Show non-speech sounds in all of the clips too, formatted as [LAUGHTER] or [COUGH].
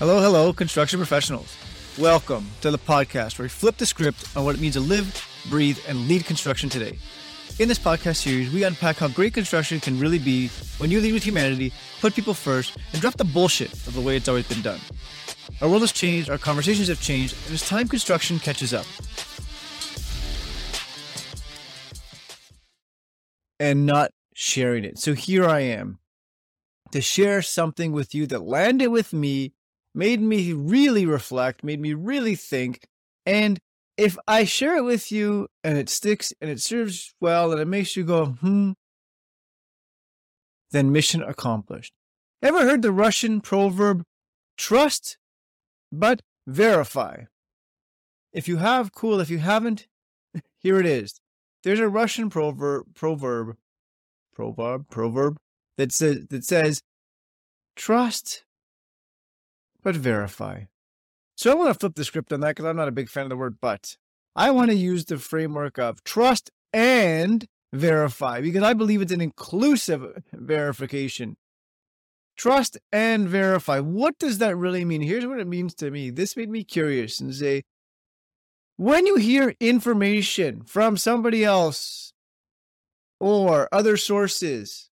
Hello, hello, construction professionals. Welcome to the podcast where we flip the script on what it means to live, breathe, and lead construction today. In this podcast series, we unpack how great construction can really be when you lead with humanity, put people first, and drop the bullshit of the way it's always been done. Our world has changed, our conversations have changed, and it's time construction catches up. And not sharing it. So here I am to share something with you that landed with me, made me really reflect, made me really think. And if I share it with you and it sticks and it serves well and it makes you go, hmm, then mission accomplished. Ever heard the Russian proverb, trust but verify? If you have, cool. If you haven't, [LAUGHS] here it is. There's a Russian proverb, proverb, proverb, proverb that says that says, trust but verify. So I want to flip the script on that because I'm not a big fan of the word but. I want to use the framework of trust and verify because I believe it's an inclusive verification. Trust and verify. What does that really mean? Here's what it means to me. This made me curious and say, when you hear information from somebody else or other sources,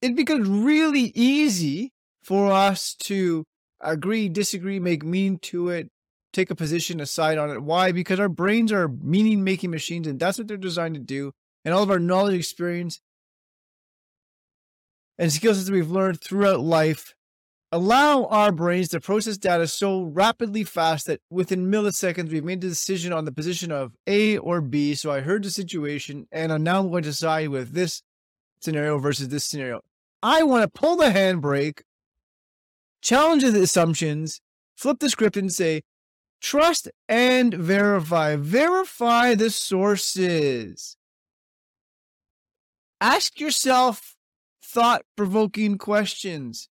it becomes really easy for us to agree, disagree, make meaning to it, take a position aside on it. Why? Because our brains are meaning making machines, and that's what they're designed to do. And all of our knowledge, experience, and skills that we've learned throughout life allow our brains to process data so rapidly fast that within milliseconds we've made the decision on the position of A or B. So I heard the situation and I'm now going to side with this scenario versus this scenario. I want to pull the handbrake, challenge the assumptions, flip the script and say, trust and verify. Verify the sources. Ask yourself thought provoking questions.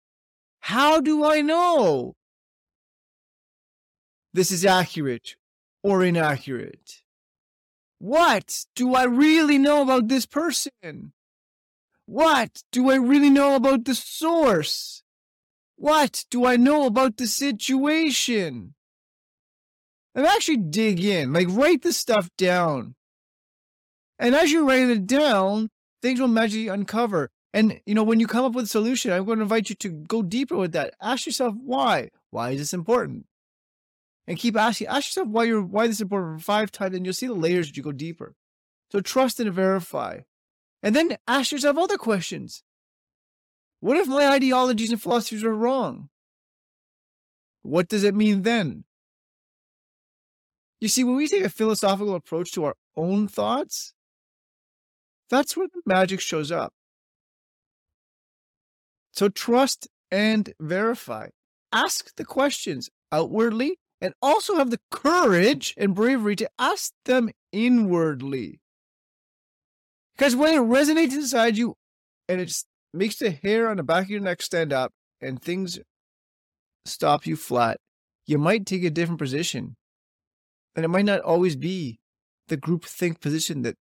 How do I know this is accurate or inaccurate? What do I really know about this person? What do I really know about the source? What do I know about the situation? And actually dig in, like write the stuff down. And as you write it down, things will magically uncover. And you know, when you come up with a solution, I'm going to invite you to go deeper with that. Ask yourself why. Why is this important? And keep asking. Ask yourself why you're why this is important five times, and you'll see the layers as you go deeper. So trust and verify. And then ask yourself other questions. What if my ideologies and philosophies are wrong? What does it mean then? You see, when we take a philosophical approach to our own thoughts, that's where the magic shows up. So trust and verify. Ask the questions outwardly and also have the courage and bravery to ask them inwardly. Because when it resonates inside you and it makes the hair on the back of your neck stand up and things stop you flat, you might take a different position. And it might not always be the group think position that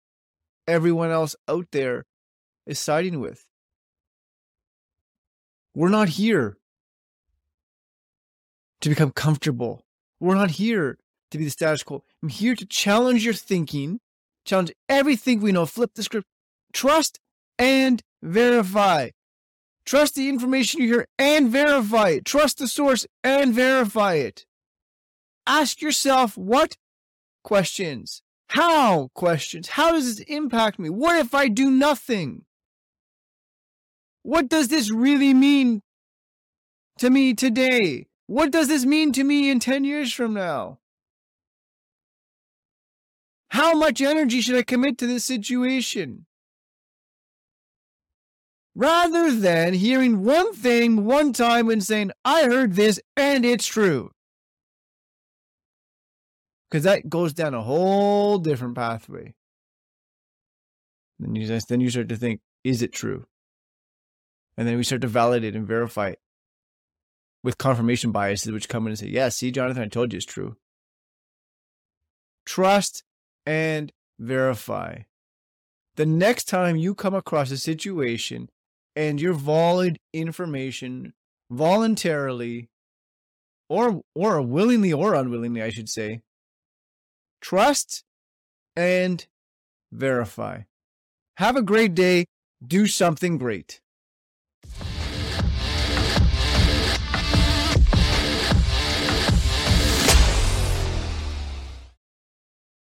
everyone else out there is siding with. We're not here to become comfortable. We're not here to be the status quo. I'm here to challenge your thinking, challenge everything we know, flip the script, trust and verify. Trust the information you hear and verify it. Trust the source and verify it. Ask yourself what questions? How questions? How does this impact me? What if I do nothing? What does this really mean to me today? What does this mean to me in 10 years from now? How much energy should I commit to this situation? Rather than hearing one thing one time and saying, I heard this and it's true. Because that goes down a whole different pathway. Then you, then you start to think, is it true? And then we start to validate and verify it with confirmation biases, which come in and say, yeah, see, Jonathan, I told you it's true. Trust and verify. The next time you come across a situation and you're volleyed information voluntarily or or willingly or unwillingly, I should say. Trust and verify. Have a great day. Do something great.